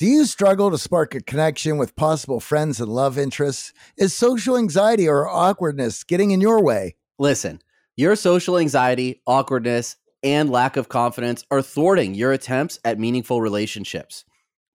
Do you struggle to spark a connection with possible friends and love interests? Is social anxiety or awkwardness getting in your way? Listen, your social anxiety, awkwardness, and lack of confidence are thwarting your attempts at meaningful relationships.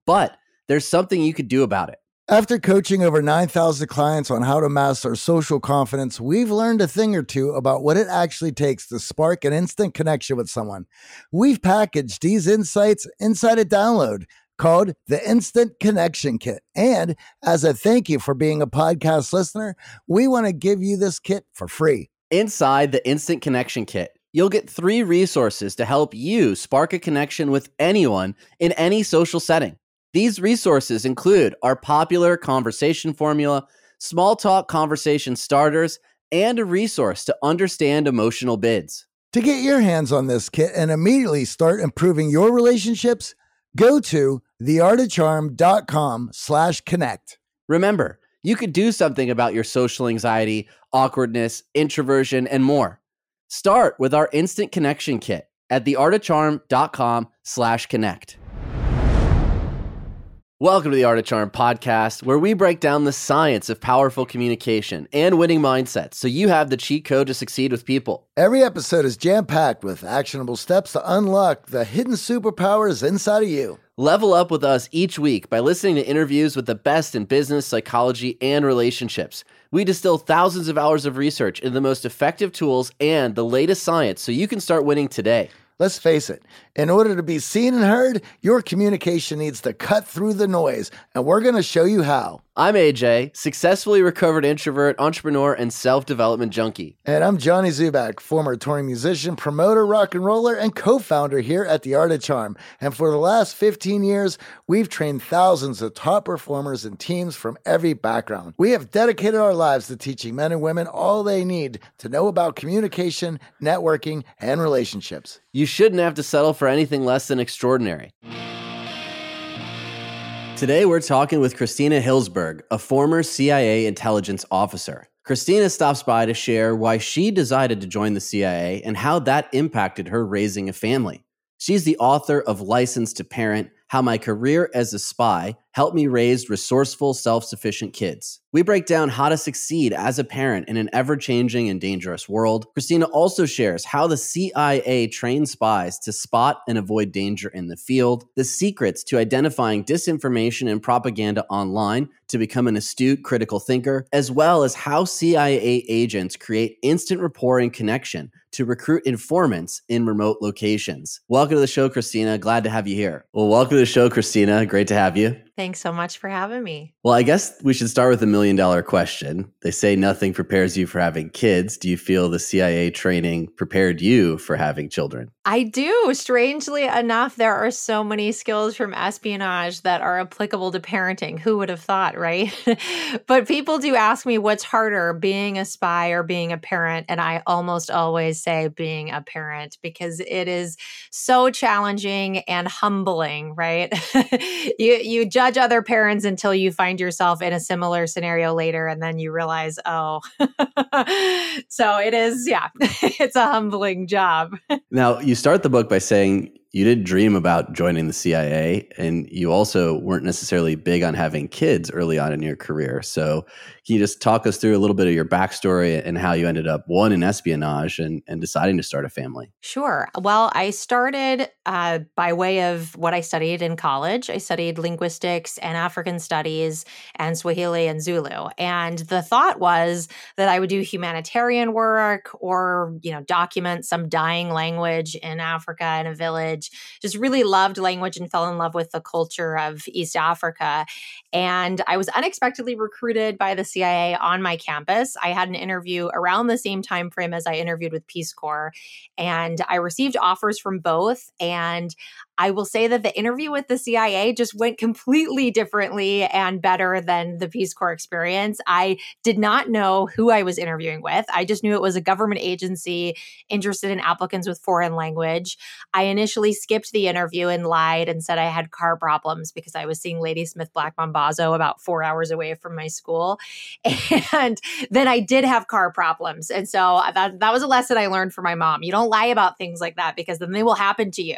But there's something you could do about it. After coaching over 9,000 clients on how to master social confidence, we've learned a thing or two about what it actually takes to spark an instant connection with someone. We've packaged these insights inside a download called the Instant Connection Kit. And as a thank you for being a podcast listener, we want to give you this kit for free. Inside the Instant Connection Kit, you'll get three resources to help you spark a connection with anyone in any social setting. These resources include our popular conversation formula, small talk conversation starters, and a resource to understand emotional bids. To get your hands on this kit and immediately start improving your relationships, go to theartofcharm.com slash connect. Remember, you could do something about your social anxiety, awkwardness, introversion, and more. Start with our instant connection kit at theartofcharm.com slash connect. Welcome to the Art of Charm podcast, where we break down the science of powerful communication and winning mindsets so you have the cheat code to succeed with people. Every episode is jam packed with actionable steps to unlock the hidden superpowers inside of you. Level up with us each week by listening to interviews with the best in business, psychology, and relationships. We distill thousands of hours of research into the most effective tools and the latest science so you can start winning today. Let's face it, in order to be seen and heard, your communication needs to cut through the noise, and we're going to show you how. I'm AJ, successfully recovered introvert, entrepreneur, and self development junkie. And I'm Johnny Dzubak, former touring musician, promoter, rock and roller, and co founder here at The Art of Charm. And for the last 15 years, we've trained thousands of top performers and teams from every background. We have dedicated our lives to teaching men and women all they need to know about communication, networking, and relationships. You shouldn't have to settle for anything less than extraordinary. Today, we're talking with Christina Hillsberg, a former CIA intelligence officer. Christina stops by to share why she decided to join the CIA and how that impacted her raising a family. She's the author of License to Parent How My Career as a Spy Helped Me Raise Resourceful, Self Sufficient Kids. We break down how to succeed as a parent in an ever changing and dangerous world. Christina also shares how the CIA trains spies to spot and avoid danger in the field, the secrets to identifying disinformation and propaganda online to become an astute critical thinker, as well as how CIA agents create instant rapport and connection to recruit informants in remote locations. Welcome to the show, Christina. Glad to have you here. Well, welcome to the show, Christina. Great to have you. Thanks so much for having me. Well, I guess we should start with a million dollar question. They say nothing prepares you for having kids. Do you feel the CIA training prepared you for having children? I do. Strangely enough, there are so many skills from espionage that are applicable to parenting. Who would have thought, right? but people do ask me what's harder, being a spy or being a parent. And I almost always say being a parent because it is so challenging and humbling, right? you you judge other parents until you find yourself in a similar scenario later and then you realize, oh. so it is, yeah, it's a humbling job. Now, you start the book by saying you did dream about joining the CIA, and you also weren't necessarily big on having kids early on in your career. So, can you just talk us through a little bit of your backstory and how you ended up one in espionage and, and deciding to start a family? Sure. Well, I started uh, by way of what I studied in college. I studied linguistics and African studies and Swahili and Zulu. And the thought was that I would do humanitarian work or, you know, document some dying language in Africa in a village. Just really loved language and fell in love with the culture of East Africa. And I was unexpectedly recruited by the CIA on my campus. I had an interview around the same time frame as I interviewed with Peace Corps, and I received offers from both. And I will say that the interview with the CIA just went completely differently and better than the Peace Corps experience. I did not know who I was interviewing with. I just knew it was a government agency interested in applicants with foreign language. I initially skipped the interview and lied and said I had car problems because I was seeing Ladysmith Black Mambazo about four hours away from my school. And then I did have car problems. And so that, that was a lesson I learned from my mom. You don't lie about things like that because then they will happen to you.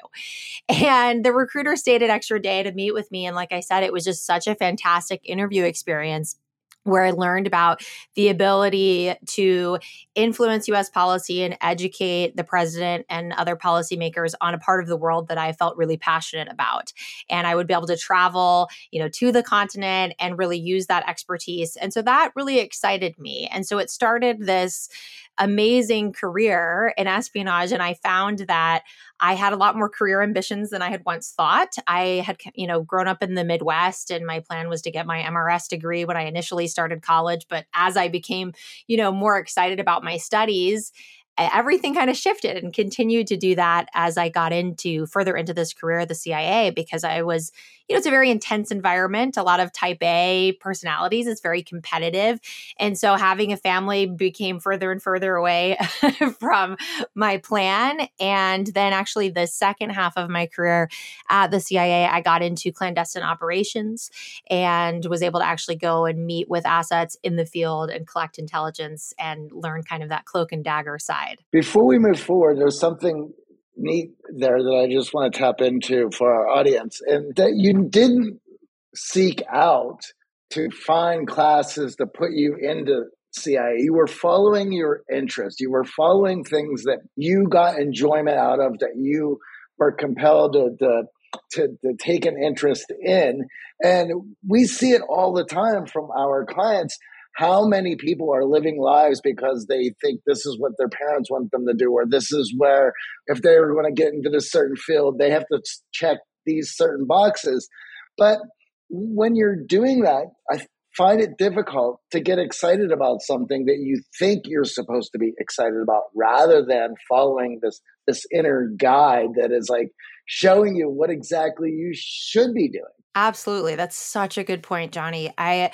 And the recruiter stayed an extra day to meet with me. And like I said, it was just such a fantastic interview experience where I learned about the ability to influence US policy and educate the president and other policymakers on a part of the world that I felt really passionate about. And I would be able to travel, you know, to the continent and really use that expertise. And so that really excited me. And so it started this amazing career in espionage and I found that I had a lot more career ambitions than I had once thought. I had, you know, grown up in the Midwest and my plan was to get my MRS degree when I initially started college. But as I became, you know, more excited about my studies, everything kind of shifted and continued to do that as I got into further into this career at the CIA because I was you know, it's a very intense environment, a lot of type A personalities. It's very competitive. And so having a family became further and further away from my plan. And then actually, the second half of my career at the CIA, I got into clandestine operations and was able to actually go and meet with assets in the field and collect intelligence and learn kind of that cloak and dagger side. Before we move forward, there's something neat there that I just want to tap into for our audience, and that you didn't seek out to find classes to put you into CIA. You were following your interest. You were following things that you got enjoyment out of, that you were compelled to, to to, to, take an interest in. And we see it all the time from our clients how many people are living lives because they think this is what their parents want them to do, or this is where, if they're going to get into this certain field, they have to check these certain boxes. But when you're doing that, I find it difficult to get excited about something that you think you're supposed to be excited about rather than following this this inner guide that is like showing you what exactly you should be doing. Absolutely. That's such a good point, Johnny. I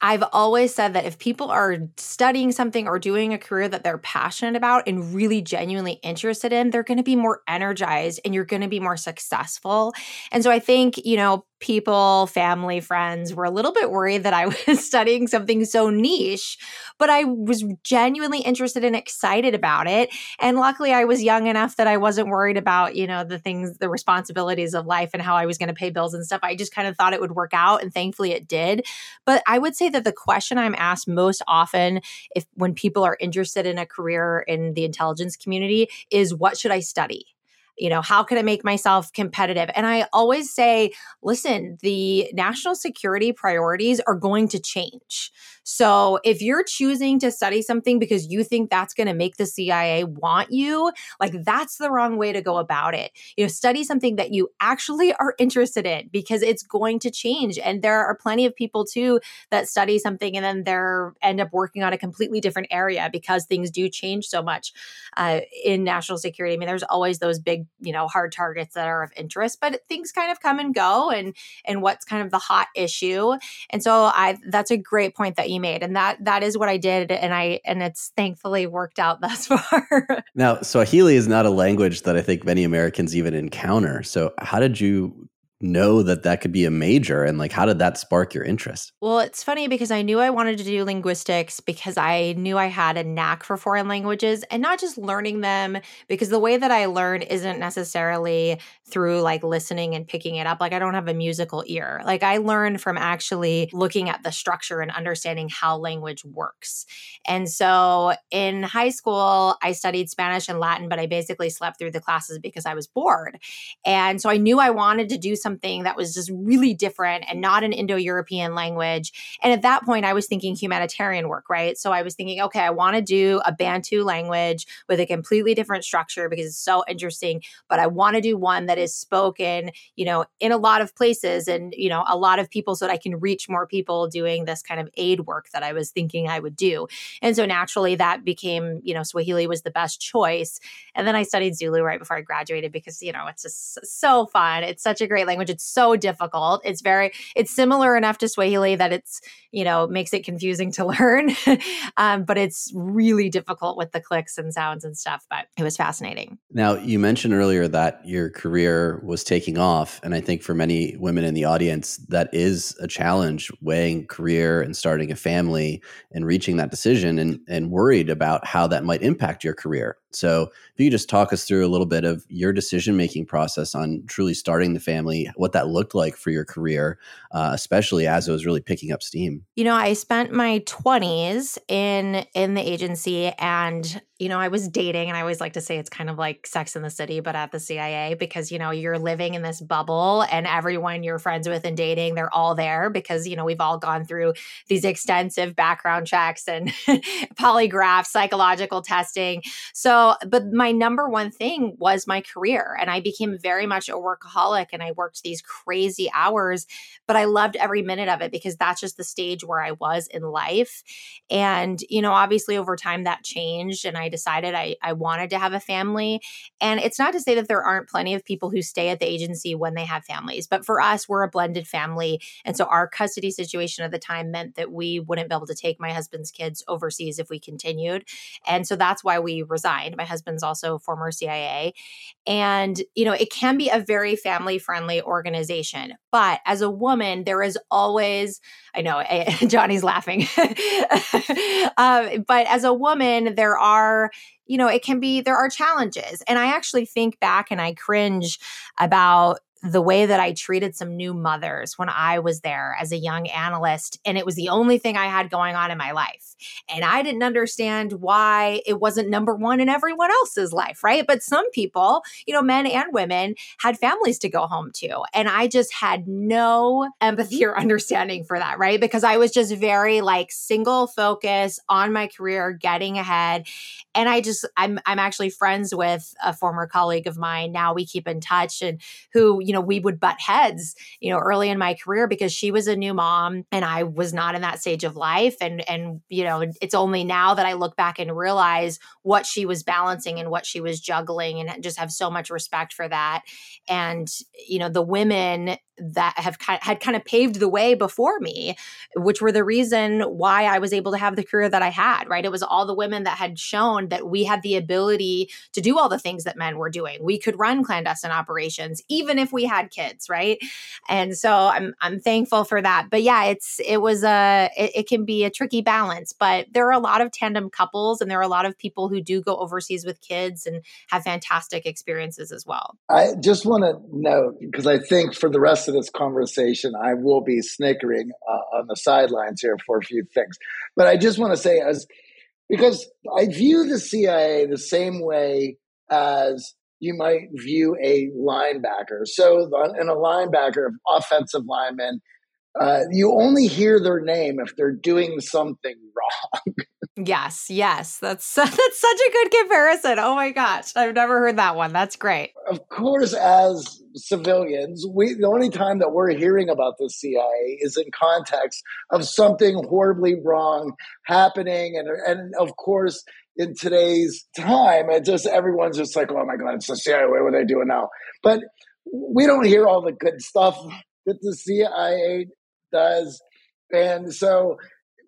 I've always said that if people are studying something or doing a career that they're passionate about and really genuinely interested in, they're going to be more energized and you're going to be more successful. And so I think, you know, people, family, friends were a little bit worried that I was studying something so niche, but I was genuinely interested and excited about it. And luckily, I was young enough that I wasn't worried about, you know, the things, the responsibilities of life and how I was going to pay bills and stuff. I just kind of thought it would work out. And thankfully, it did. But I would say that the question I'm asked most often, if when people are interested in a career in the intelligence community, is what should I study? You know how can i make myself competitive and i always say listen the national security priorities are going to change so if you're choosing to study something because you think that's going to make the CIA want you, like that's the wrong way to go about it. You know, study something that you actually are interested in because it's going to change. And there are plenty of people too that study something and then they're end up working on a completely different area because things do change so much uh, in national security. I mean, there's always those big, you know, hard targets that are of interest, but things kind of come and go and and what's kind of the hot issue. And so I that's a great point that you made and that that is what i did and i and it's thankfully worked out thus far now swahili is not a language that i think many americans even encounter so how did you know that that could be a major and like how did that spark your interest? Well it's funny because i knew i wanted to do linguistics because i knew i had a knack for foreign languages and not just learning them because the way that i learn isn't necessarily through like listening and picking it up like i don't have a musical ear. Like i learn from actually looking at the structure and understanding how language works. And so in high school i studied spanish and latin but i basically slept through the classes because i was bored. And so i knew i wanted to do something that was just really different and not an Indo European language. And at that point, I was thinking humanitarian work, right? So I was thinking, okay, I want to do a Bantu language with a completely different structure because it's so interesting, but I want to do one that is spoken, you know, in a lot of places and, you know, a lot of people so that I can reach more people doing this kind of aid work that I was thinking I would do. And so naturally that became, you know, Swahili was the best choice. And then I studied Zulu right before I graduated because, you know, it's just so fun. It's such a great language language. It's so difficult. It's very, it's similar enough to Swahili that it's, you know, makes it confusing to learn. um, but it's really difficult with the clicks and sounds and stuff. But it was fascinating. Now, you mentioned earlier that your career was taking off. And I think for many women in the audience, that is a challenge weighing career and starting a family and reaching that decision and, and worried about how that might impact your career. So, if you just talk us through a little bit of your decision making process on truly starting the family, what that looked like for your career, uh, especially as it was really picking up steam. You know, I spent my twenties in in the agency, and you know, I was dating, and I always like to say it's kind of like Sex in the City, but at the CIA, because, you know, you're living in this bubble and everyone you're friends with and dating, they're all there because, you know, we've all gone through these extensive background checks and polygraphs, psychological testing. So, but my number one thing was my career. And I became very much a workaholic and I worked these crazy hours, but I loved every minute of it because that's just the stage where I was in life. And, you know, obviously over time that changed and I I decided I, I wanted to have a family. And it's not to say that there aren't plenty of people who stay at the agency when they have families, but for us, we're a blended family. And so our custody situation at the time meant that we wouldn't be able to take my husband's kids overseas if we continued. And so that's why we resigned. My husband's also former CIA. And, you know, it can be a very family friendly organization. But as a woman, there is always, I know Johnny's laughing. um, but as a woman, there are you know, it can be, there are challenges. And I actually think back and I cringe about the way that I treated some new mothers when I was there as a young analyst. And it was the only thing I had going on in my life. And I didn't understand why it wasn't number one in everyone else's life, right? But some people, you know, men and women had families to go home to. And I just had no empathy or understanding for that, right? Because I was just very like single focus on my career, getting ahead. And I just, I'm, I'm actually friends with a former colleague of mine. Now we keep in touch and who, you know, we would butt heads, you know, early in my career because she was a new mom and I was not in that stage of life. And, and, you know, it's only now that I look back and realize what she was balancing and what she was juggling and just have so much respect for that. And, you know, the women that have kind had kind of paved the way before me, which were the reason why I was able to have the career that I had, right? It was all the women that had shown that we had the ability to do all the things that men were doing. We could run clandestine operations even if we had kids, right? And so I'm I'm thankful for that. But yeah, it's it was a it, it can be a tricky balance, but there are a lot of tandem couples and there are a lot of people who do go overseas with kids and have fantastic experiences as well. I just want to note because I think for the rest rest of this conversation, I will be snickering uh, on the sidelines here for a few things. But I just want to say, as because I view the CIA the same way as you might view a linebacker. So, in a linebacker, offensive lineman, uh, you only hear their name if they're doing something wrong. Yes, yes. That's that's such a good comparison. Oh my gosh. I've never heard that one. That's great. Of course, as civilians, we the only time that we're hearing about the CIA is in context of something horribly wrong happening and and of course in today's time, it just everyone's just like, oh my god, it's the CIA. What are they doing now? But we don't hear all the good stuff that the CIA does, and so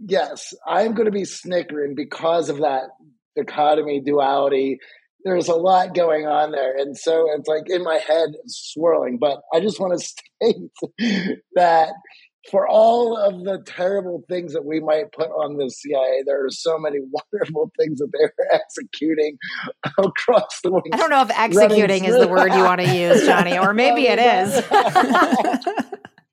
yes, I'm going to be snickering because of that dichotomy, duality. there's a lot going on there. And so it's like in my head swirling. But I just want to state that for all of the terrible things that we might put on the CIA, there are so many wonderful things that they're executing across the wings. I don't know if executing is the word you want to use, Johnny, or maybe it is.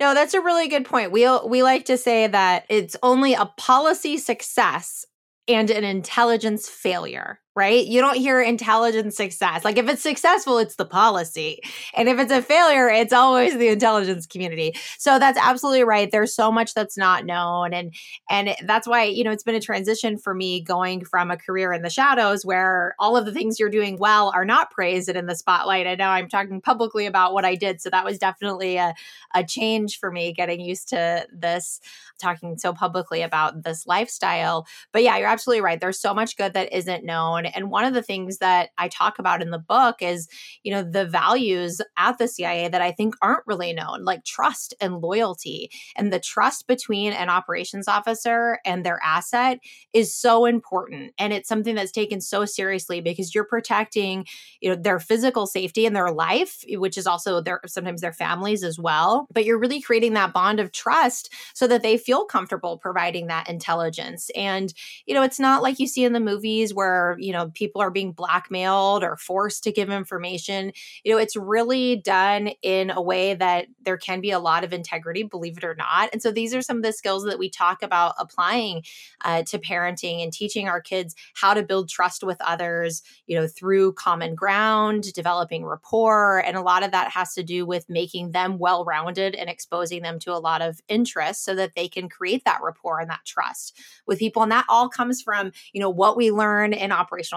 No, that's a really good point. We we like to say that it's only a policy success and an intelligence failure right? You don't hear intelligence success. Like if it's successful, it's the policy. And if it's a failure, it's always the intelligence community. So that's absolutely right. There's so much that's not known and and that's why, you know, it's been a transition for me going from a career in the shadows where all of the things you're doing well are not praised and in the spotlight and now I'm talking publicly about what I did. So that was definitely a a change for me getting used to this talking so publicly about this lifestyle. But yeah, you're absolutely right. There's so much good that isn't known and one of the things that I talk about in the book is, you know, the values at the CIA that I think aren't really known, like trust and loyalty. And the trust between an operations officer and their asset is so important. And it's something that's taken so seriously because you're protecting, you know, their physical safety and their life, which is also their sometimes their families as well. But you're really creating that bond of trust so that they feel comfortable providing that intelligence. And, you know, it's not like you see in the movies where, you know, people are being blackmailed or forced to give information. You know, it's really done in a way that there can be a lot of integrity, believe it or not. And so these are some of the skills that we talk about applying uh, to parenting and teaching our kids how to build trust with others, you know, through common ground, developing rapport. And a lot of that has to do with making them well rounded and exposing them to a lot of interest so that they can create that rapport and that trust with people. And that all comes from, you know, what we learn in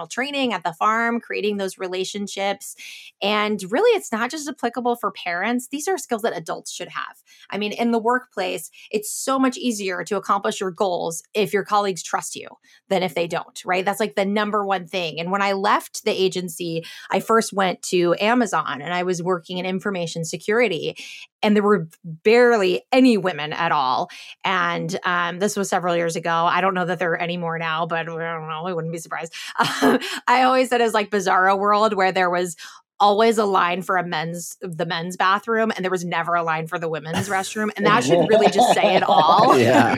training at the farm, creating those relationships. And really, it's not just applicable for parents, these are skills that adults should have. I mean, in the workplace, it's so much easier to accomplish your goals if your colleagues trust you than if they don't, right? That's like the number one thing. And when I left the agency, I first went to Amazon and I was working in information security and there were barely any women at all. And um, this was several years ago. I don't know that there are any more now, but I don't know. I wouldn't be surprised. Um, I always said it was like Bizarro World, where there was always a line for a men's the men's bathroom and there was never a line for the women's restroom and that should really just say it all yeah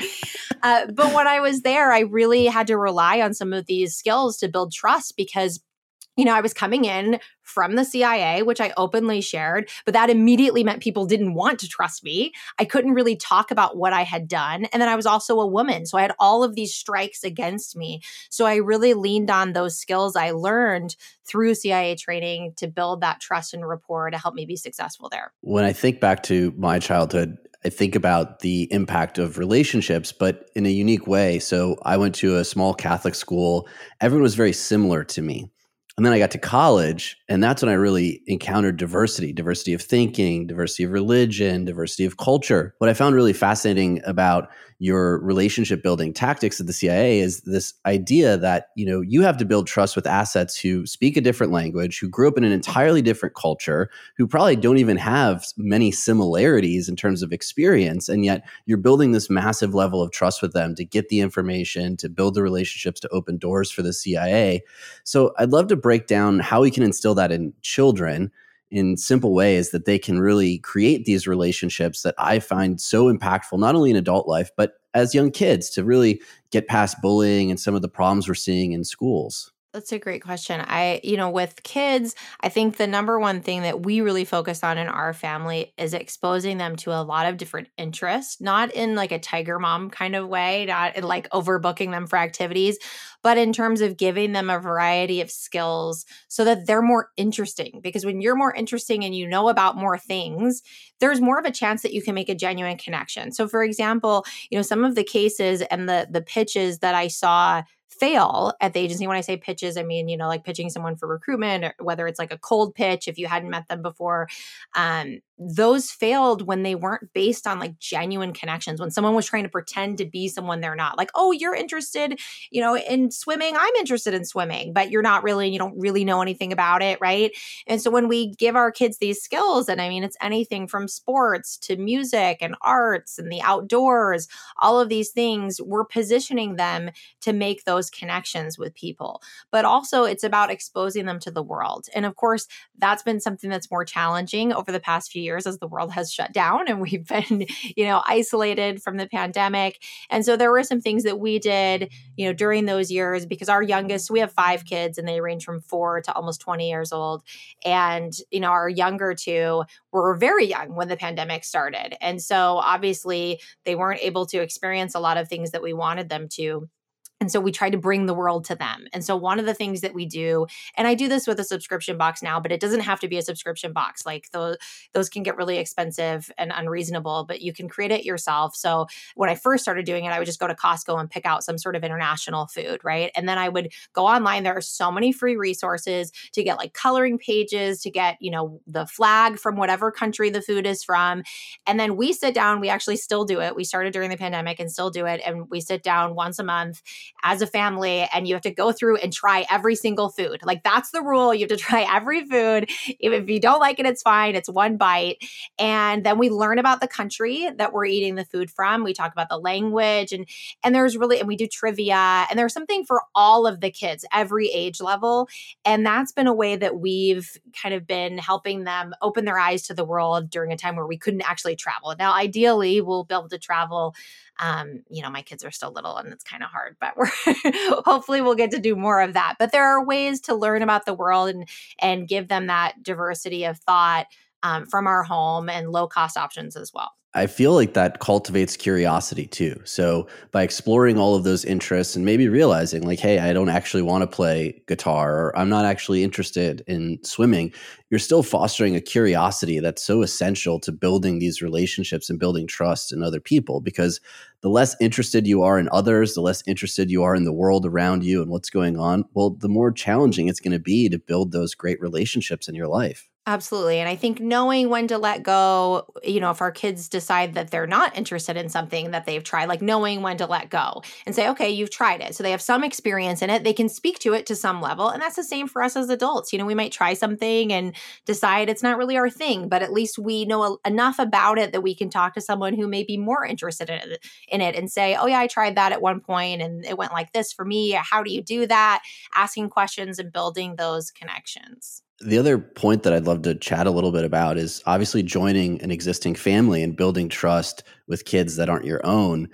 uh, but when i was there i really had to rely on some of these skills to build trust because you know, I was coming in from the CIA, which I openly shared, but that immediately meant people didn't want to trust me. I couldn't really talk about what I had done. And then I was also a woman. So I had all of these strikes against me. So I really leaned on those skills I learned through CIA training to build that trust and rapport to help me be successful there. When I think back to my childhood, I think about the impact of relationships, but in a unique way. So I went to a small Catholic school. Everyone was very similar to me. And then I got to college, and that's when I really encountered diversity diversity of thinking, diversity of religion, diversity of culture. What I found really fascinating about your relationship building tactics at the CIA is this idea that you know you have to build trust with assets who speak a different language, who grew up in an entirely different culture, who probably don't even have many similarities in terms of experience, and yet you're building this massive level of trust with them to get the information, to build the relationships, to open doors for the CIA. So I'd love to break down how we can instill that in children in simple ways that they can really create these relationships that I find so impactful, not only in adult life, but as young kids to really get past bullying and some of the problems we're seeing in schools. That's a great question. I, you know, with kids, I think the number one thing that we really focus on in our family is exposing them to a lot of different interests, not in like a tiger mom kind of way, not like overbooking them for activities, but in terms of giving them a variety of skills so that they're more interesting. Because when you're more interesting and you know about more things, there's more of a chance that you can make a genuine connection. So, for example, you know, some of the cases and the the pitches that I saw fail at the agency. When I say pitches, I mean, you know, like pitching someone for recruitment, or whether it's like a cold pitch if you hadn't met them before. Um, those failed when they weren't based on like genuine connections when someone was trying to pretend to be someone they're not. Like oh you're interested you know in swimming i'm interested in swimming but you're not really you don't really know anything about it right? And so when we give our kids these skills and i mean it's anything from sports to music and arts and the outdoors all of these things we're positioning them to make those connections with people. But also it's about exposing them to the world. And of course that's been something that's more challenging over the past few years as the world has shut down and we've been, you know, isolated from the pandemic. And so there were some things that we did, you know, during those years because our youngest, we have five kids and they range from four to almost 20 years old. And, you know, our younger two were very young when the pandemic started. And so obviously they weren't able to experience a lot of things that we wanted them to. And so we try to bring the world to them. And so one of the things that we do, and I do this with a subscription box now, but it doesn't have to be a subscription box. Like those those can get really expensive and unreasonable, but you can create it yourself. So when I first started doing it, I would just go to Costco and pick out some sort of international food, right? And then I would go online. There are so many free resources to get like coloring pages, to get, you know, the flag from whatever country the food is from. And then we sit down, we actually still do it. We started during the pandemic and still do it. And we sit down once a month as a family and you have to go through and try every single food. Like that's the rule. You have to try every food. If you don't like it, it's fine. It's one bite. And then we learn about the country that we're eating the food from. We talk about the language and and there's really and we do trivia and there's something for all of the kids, every age level. And that's been a way that we've kind of been helping them open their eyes to the world during a time where we couldn't actually travel. Now, ideally, we'll be able to travel um, you know, my kids are still little and it's kind of hard, but we're hopefully we'll get to do more of that. But there are ways to learn about the world and and give them that diversity of thought um, from our home and low cost options as well. I feel like that cultivates curiosity too. So by exploring all of those interests and maybe realizing like, hey, I don't actually want to play guitar or I'm not actually interested in swimming, you're still fostering a curiosity that's so essential to building these relationships and building trust in other people because the less interested you are in others, the less interested you are in the world around you and what's going on, well, the more challenging it's going to be to build those great relationships in your life. Absolutely. And I think knowing when to let go, you know, if our kids decide that they're not interested in something that they've tried, like knowing when to let go and say, okay, you've tried it. So they have some experience in it. They can speak to it to some level. And that's the same for us as adults. You know, we might try something and decide it's not really our thing, but at least we know enough about it that we can talk to someone who may be more interested in it, in it and say, oh, yeah, I tried that at one point and it went like this for me. How do you do that? Asking questions and building those connections. The other point that I'd love to chat a little bit about is obviously joining an existing family and building trust with kids that aren't your own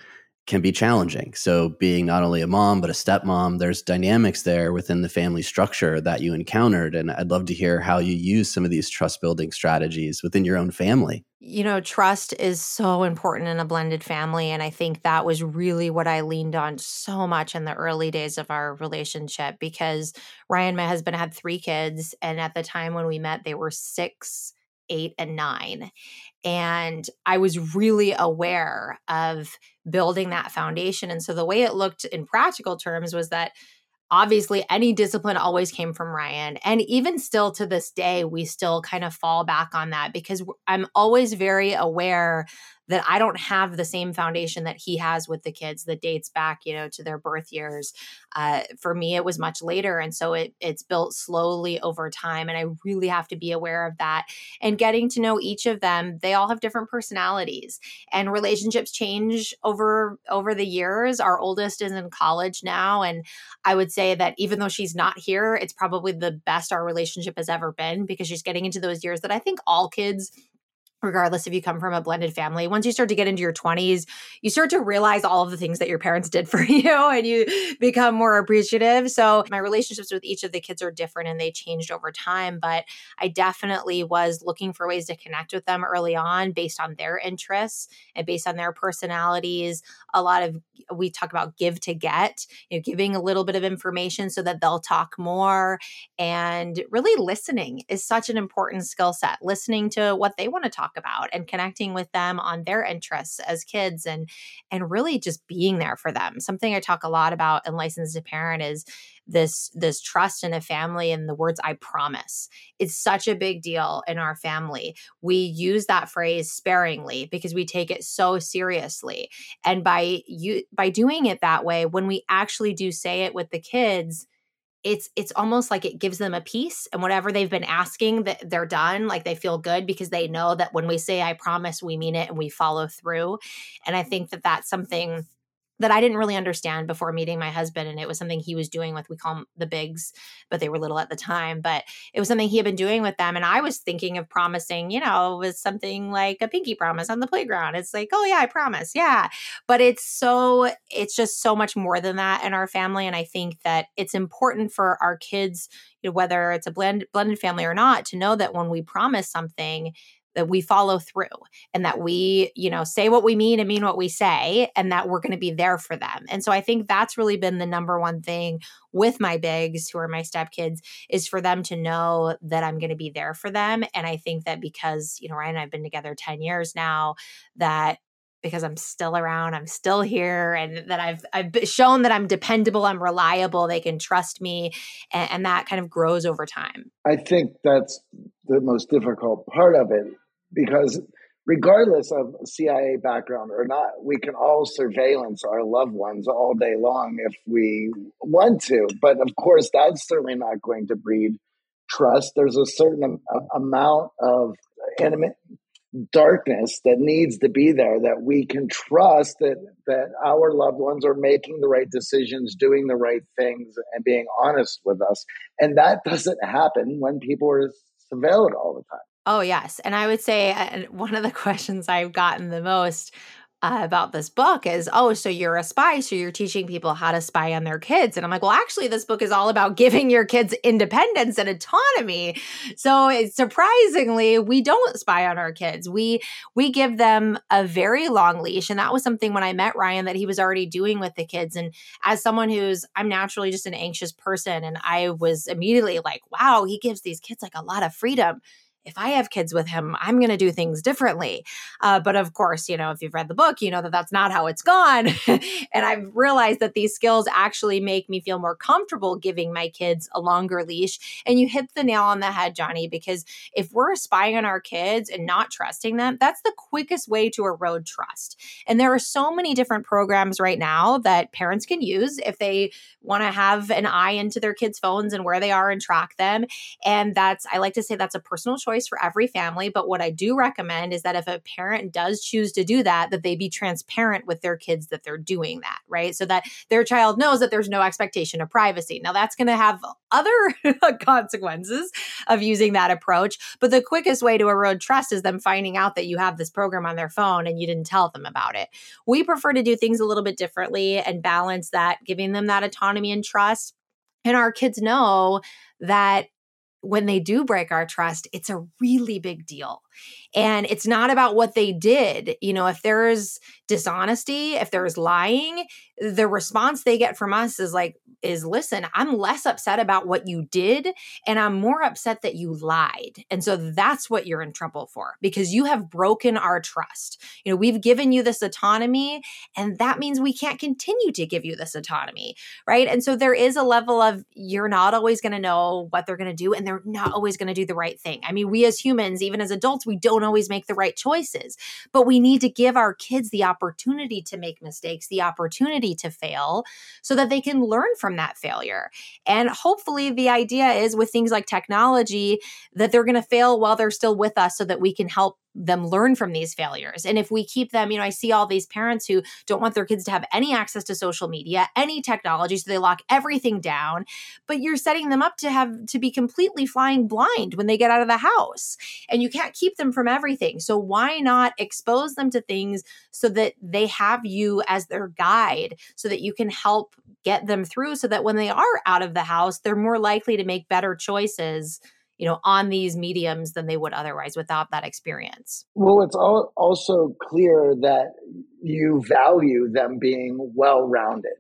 can be challenging. So, being not only a mom, but a stepmom, there's dynamics there within the family structure that you encountered. And I'd love to hear how you use some of these trust building strategies within your own family. You know, trust is so important in a blended family. And I think that was really what I leaned on so much in the early days of our relationship because Ryan, my husband, had three kids. And at the time when we met, they were six, eight, and nine. And I was really aware of building that foundation. And so the way it looked in practical terms was that obviously any discipline always came from Ryan. And even still to this day, we still kind of fall back on that because I'm always very aware that I don't have the same foundation that he has with the kids that dates back, you know, to their birth years. Uh, for me, it was much later, and so it it's built slowly over time, and I really have to be aware of that. And getting to know each of them, they all have different personalities, and relationships change over over the years. Our oldest is in college now, and I would say that even though she's not here, it's probably the best our relationship has ever been because she's getting into those years that I think all kids regardless if you come from a blended family once you start to get into your 20s you start to realize all of the things that your parents did for you and you become more appreciative. So my relationships with each of the kids are different and they changed over time but i definitely was looking for ways to connect with them early on based on their interests and based on their personalities. A lot of we talk about give to get you know giving a little bit of information so that they'll talk more and really listening is such an important skill set listening to what they want to talk talk about and connecting with them on their interests as kids and and really just being there for them. Something I talk a lot about in License to Parent is this this trust in a family and the words i promise. It's such a big deal in our family. We use that phrase sparingly because we take it so seriously. And by you by doing it that way when we actually do say it with the kids it's it's almost like it gives them a peace and whatever they've been asking that they're done like they feel good because they know that when we say i promise we mean it and we follow through and i think that that's something that I didn't really understand before meeting my husband. And it was something he was doing with, we call them the bigs, but they were little at the time. But it was something he had been doing with them. And I was thinking of promising, you know, was something like a pinky promise on the playground. It's like, oh, yeah, I promise. Yeah. But it's so, it's just so much more than that in our family. And I think that it's important for our kids, you know, whether it's a blend, blended family or not, to know that when we promise something, that we follow through and that we, you know, say what we mean and mean what we say and that we're going to be there for them. And so I think that's really been the number one thing with my bigs who are my stepkids is for them to know that I'm going to be there for them. And I think that because, you know, Ryan and I've been together 10 years now, that because I'm still around, I'm still here, and that I've I've shown that I'm dependable, I'm reliable, they can trust me, and, and that kind of grows over time. I think that's the most difficult part of it because regardless of CIA background or not, we can all surveillance our loved ones all day long if we want to. But of course, that's certainly not going to breed trust. There's a certain amount of intimate darkness that needs to be there that we can trust that that our loved ones are making the right decisions doing the right things and being honest with us and that doesn't happen when people are surveilled all the time Oh, yes. And I would say one of the questions I've gotten the most uh, about this book is, oh, so you're a spy, so you're teaching people how to spy on their kids. And I'm like, well, actually, this book is all about giving your kids independence and autonomy. So surprisingly, we don't spy on our kids. We we give them a very long leash, and that was something when I met Ryan that he was already doing with the kids. And as someone who's, I'm naturally just an anxious person, and I was immediately like, wow, he gives these kids like a lot of freedom if I have kids with him, I'm going to do things differently. Uh, but of course, you know, if you've read the book, you know that that's not how it's gone. and I've realized that these skills actually make me feel more comfortable giving my kids a longer leash. And you hit the nail on the head, Johnny, because if we're spying on our kids and not trusting them, that's the quickest way to erode trust. And there are so many different programs right now that parents can use if they want to have an eye into their kids' phones and where they are and track them. And that's, I like to say, that's a personal choice choice for every family. But what I do recommend is that if a parent does choose to do that, that they be transparent with their kids that they're doing that, right? So that their child knows that there's no expectation of privacy. Now, that's going to have other consequences of using that approach. But the quickest way to erode trust is them finding out that you have this program on their phone and you didn't tell them about it. We prefer to do things a little bit differently and balance that, giving them that autonomy and trust. And our kids know that when they do break our trust, it's a really big deal. And it's not about what they did. You know, if there's dishonesty, if there's lying, the response they get from us is like, is listen, I'm less upset about what you did and I'm more upset that you lied. And so that's what you're in trouble for because you have broken our trust. You know, we've given you this autonomy and that means we can't continue to give you this autonomy, right? And so there is a level of you're not always going to know what they're going to do and they're not always going to do the right thing. I mean, we as humans, even as adults, we don't always make the right choices, but we need to give our kids the opportunity to make mistakes, the opportunity to fail so that they can learn from that failure. And hopefully, the idea is with things like technology that they're going to fail while they're still with us so that we can help them learn from these failures. And if we keep them, you know, I see all these parents who don't want their kids to have any access to social media, any technology, so they lock everything down, but you're setting them up to have to be completely flying blind when they get out of the house. And you can't keep them from everything. So why not expose them to things so that they have you as their guide so that you can help get them through so that when they are out of the house, they're more likely to make better choices you know on these mediums than they would otherwise without that experience well it's also clear that you value them being well rounded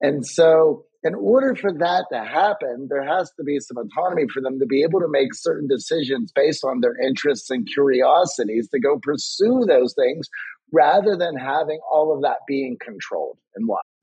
and so in order for that to happen, there has to be some autonomy for them to be able to make certain decisions based on their interests and curiosities to go pursue those things rather than having all of that being controlled and what.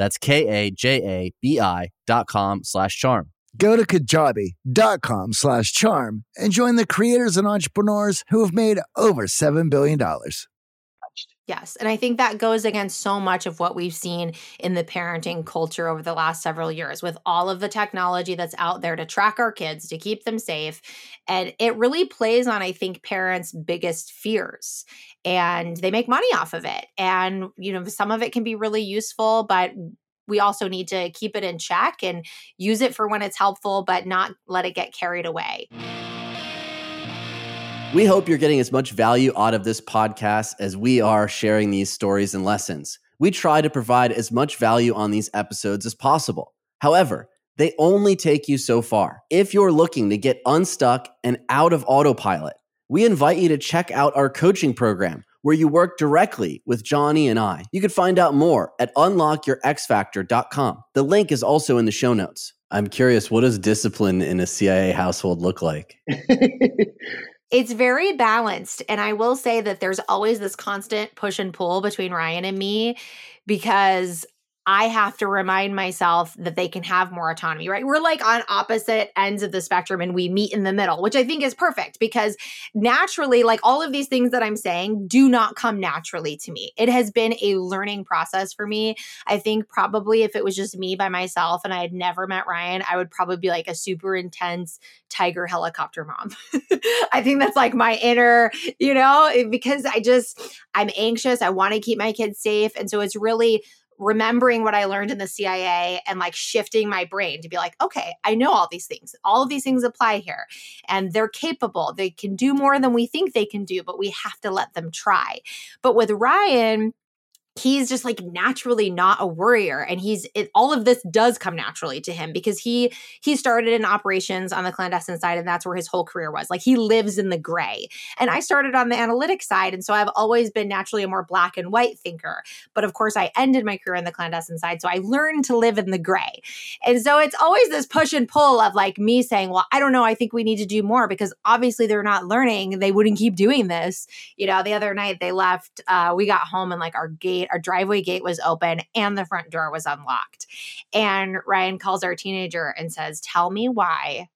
That's K-A-J-A-B-I dot com slash charm. Go to kajabi.com slash charm and join the creators and entrepreneurs who have made over $7 billion. Yes. And I think that goes against so much of what we've seen in the parenting culture over the last several years with all of the technology that's out there to track our kids, to keep them safe. And it really plays on, I think, parents' biggest fears. And they make money off of it. And, you know, some of it can be really useful, but we also need to keep it in check and use it for when it's helpful, but not let it get carried away. We hope you're getting as much value out of this podcast as we are sharing these stories and lessons. We try to provide as much value on these episodes as possible. However, they only take you so far. If you're looking to get unstuck and out of autopilot, we invite you to check out our coaching program where you work directly with Johnny and I. You can find out more at unlockyourxfactor.com. The link is also in the show notes. I'm curious, what does discipline in a CIA household look like? It's very balanced. And I will say that there's always this constant push and pull between Ryan and me because I have to remind myself that they can have more autonomy, right? We're like on opposite ends of the spectrum and we meet in the middle, which I think is perfect because naturally, like all of these things that I'm saying do not come naturally to me. It has been a learning process for me. I think probably if it was just me by myself and I had never met Ryan, I would probably be like a super intense tiger helicopter mom. I think that's like my inner, you know, because I just, I'm anxious. I want to keep my kids safe. And so it's really, remembering what I learned in the CIA and like shifting my brain to be like, okay, I know all these things. All of these things apply here and they're capable. They can do more than we think they can do, but we have to let them try. But with Ryan, he's just like naturally not a worrier and he's it, all of this does come naturally to him because he he started in operations on the clandestine side and that's where his whole career was. Like he lives in the gray. And i started on the analytic side and so i've always been naturally a more black and white thinker. But of course i ended my career in the clandestine side so i learned to live in the gray. And so it's always this push and pull of like me saying well i don't know i think we need to do more because obviously they're not learning they wouldn't keep doing this. You know the other night they left uh, we got home and like our gate our driveway gate was open and the front door was unlocked. And Ryan calls our teenager and says, Tell me why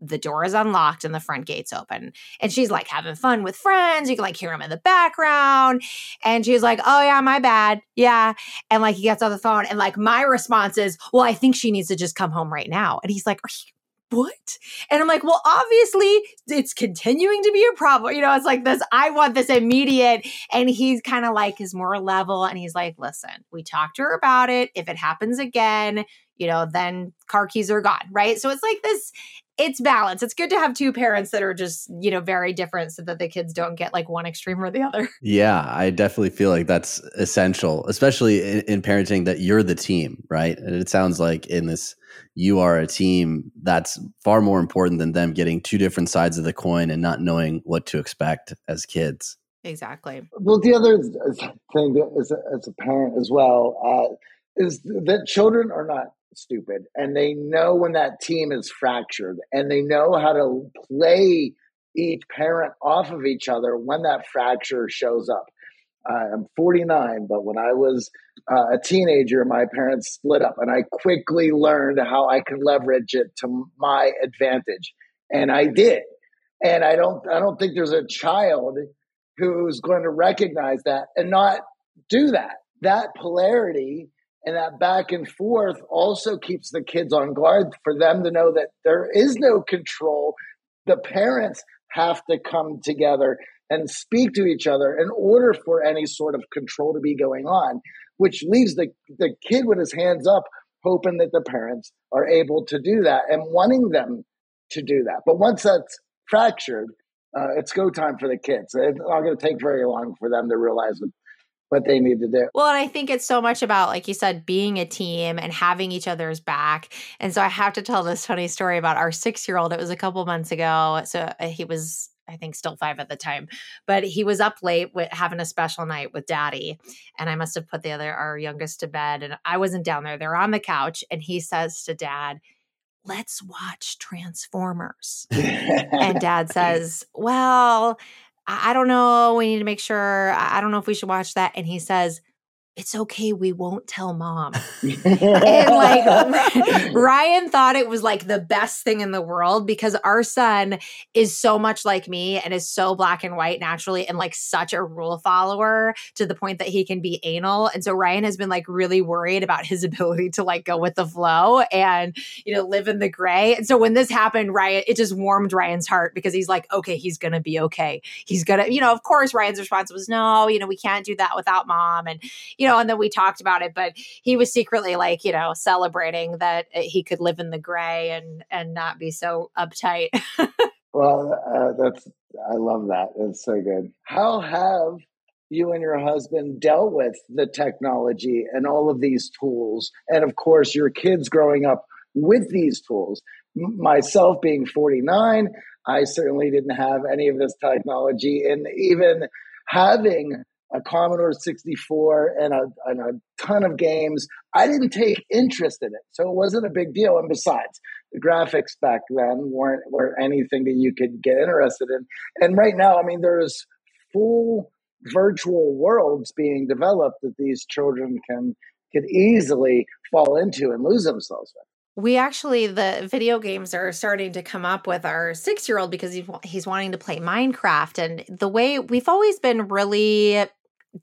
the door is unlocked and the front gate's open. And she's like having fun with friends. You can like hear him in the background. And she's like, Oh, yeah, my bad. Yeah. And like he gets on the phone. And like my response is, Well, I think she needs to just come home right now. And he's like, Are you what? And I'm like, well, obviously it's continuing to be a problem. You know, it's like this, I want this immediate. And he's kind of like is more level and he's like, listen, we talked to her about it. If it happens again, you know, then car keys are gone. Right. So it's like this, it's balance. It's good to have two parents that are just, you know, very different so that the kids don't get like one extreme or the other. Yeah, I definitely feel like that's essential, especially in, in parenting that you're the team, right? And it sounds like in this you are a team that's far more important than them getting two different sides of the coin and not knowing what to expect as kids. Exactly. Well, the other thing as a, as a parent as well uh, is that children are not stupid and they know when that team is fractured and they know how to play each parent off of each other when that fracture shows up. I'm 49, but when I was uh, a teenager, my parents split up, and I quickly learned how I can leverage it to my advantage, and I did. And I don't, I don't think there's a child who's going to recognize that and not do that. That polarity and that back and forth also keeps the kids on guard for them to know that there is no control. The parents have to come together and speak to each other in order for any sort of control to be going on, which leaves the, the kid with his hands up, hoping that the parents are able to do that and wanting them to do that. But once that's fractured, uh, it's go time for the kids. It's not going to take very long for them to realize what, what they need to do. Well, and I think it's so much about, like you said, being a team and having each other's back. And so I have to tell this funny story about our six year old. It was a couple months ago. So uh, he was I think still five at the time, but he was up late with having a special night with daddy. And I must have put the other, our youngest to bed. And I wasn't down there. They're on the couch. And he says to dad, let's watch Transformers. and dad says, well, I don't know. We need to make sure. I don't know if we should watch that. And he says, it's okay. We won't tell mom. and like Ryan thought it was like the best thing in the world because our son is so much like me and is so black and white naturally and like such a rule follower to the point that he can be anal. And so Ryan has been like really worried about his ability to like go with the flow and, you know, live in the gray. And so when this happened, Ryan, it just warmed Ryan's heart because he's like, okay, he's going to be okay. He's going to, you know, of course, Ryan's response was, no, you know, we can't do that without mom. And, you know, and then we talked about it, but he was secretly like, you know, celebrating that uh, he could live in the gray and and not be so uptight. well, uh, that's I love that. It's so good. How have you and your husband dealt with the technology and all of these tools, and of course, your kids growing up with these tools? myself being 49, I certainly didn't have any of this technology, and even having a Commodore 64 and a, and a ton of games. I didn't take interest in it, so it wasn't a big deal. And besides, the graphics back then weren't were anything that you could get interested in. And right now, I mean, there's full virtual worlds being developed that these children can could easily fall into and lose themselves in. we actually the video games are starting to come up with our six year old because he's, he's wanting to play minecraft and the way we've always been really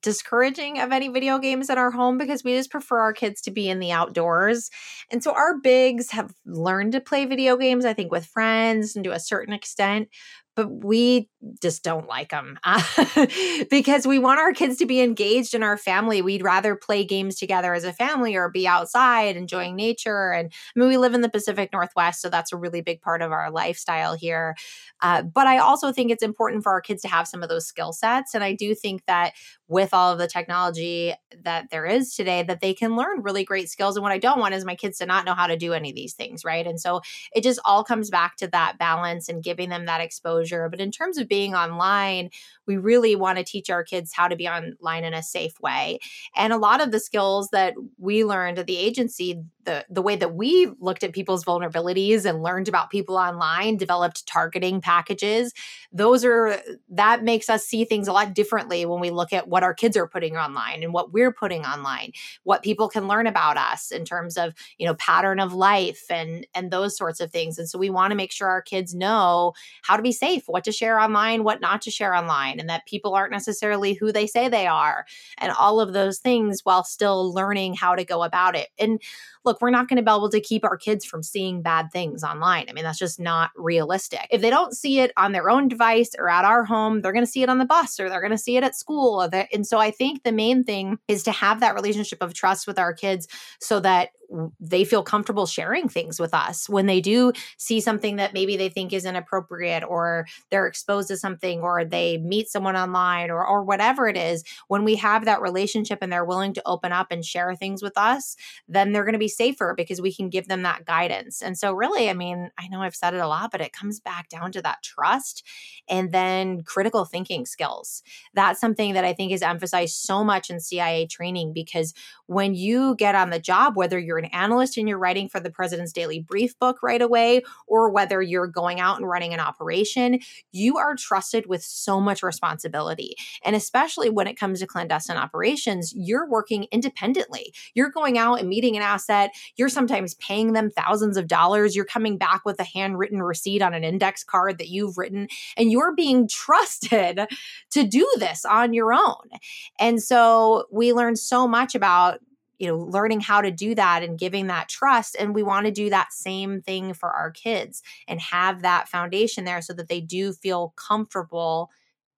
discouraging of any video games in our home because we just prefer our kids to be in the outdoors. And so our bigs have learned to play video games, I think, with friends and to a certain extent but we just don't like them because we want our kids to be engaged in our family. We'd rather play games together as a family or be outside enjoying nature. And I mean, we live in the Pacific Northwest, so that's a really big part of our lifestyle here. Uh, but I also think it's important for our kids to have some of those skill sets. And I do think that with all of the technology that there is today, that they can learn really great skills. And what I don't want is my kids to not know how to do any of these things, right? And so it just all comes back to that balance and giving them that exposure. But in terms of being online, we really want to teach our kids how to be online in a safe way. And a lot of the skills that we learned at the agency, the, the way that we looked at people's vulnerabilities and learned about people online, developed targeting packages, those are that makes us see things a lot differently when we look at what our kids are putting online and what we're putting online, what people can learn about us in terms of, you know, pattern of life and and those sorts of things. And so we want to make sure our kids know how to be safe, what to share online, what not to share online and that people aren't necessarily who they say they are and all of those things while still learning how to go about it. And look, we're not going to be able to keep our kids from seeing bad things online. I mean, that's just not realistic. If they don't see it on their own device or at our home, they're going to see it on the bus or they're going to see it at school. And so I think the main thing is to have that relationship of trust with our kids so that they feel comfortable sharing things with us. When they do see something that maybe they think is inappropriate or they're exposed to something or they meet someone online or or whatever it is when we have that relationship and they're willing to open up and share things with us then they're going to be safer because we can give them that guidance. And so really i mean i know i've said it a lot but it comes back down to that trust and then critical thinking skills. That's something that i think is emphasized so much in cia training because when you get on the job whether you're an analyst and you're writing for the president's daily brief book right away or whether you're going out and running an operation you are trusted with so much responsibility. And especially when it comes to clandestine operations you're working independently. You're going out and meeting an asset. You're sometimes paying them thousands of dollars. You're coming back with a handwritten receipt on an index card that you've written and you're being trusted to do this on your own. And so we learned so much about you know learning how to do that and giving that trust and we want to do that same thing for our kids and have that foundation there so that they do feel comfortable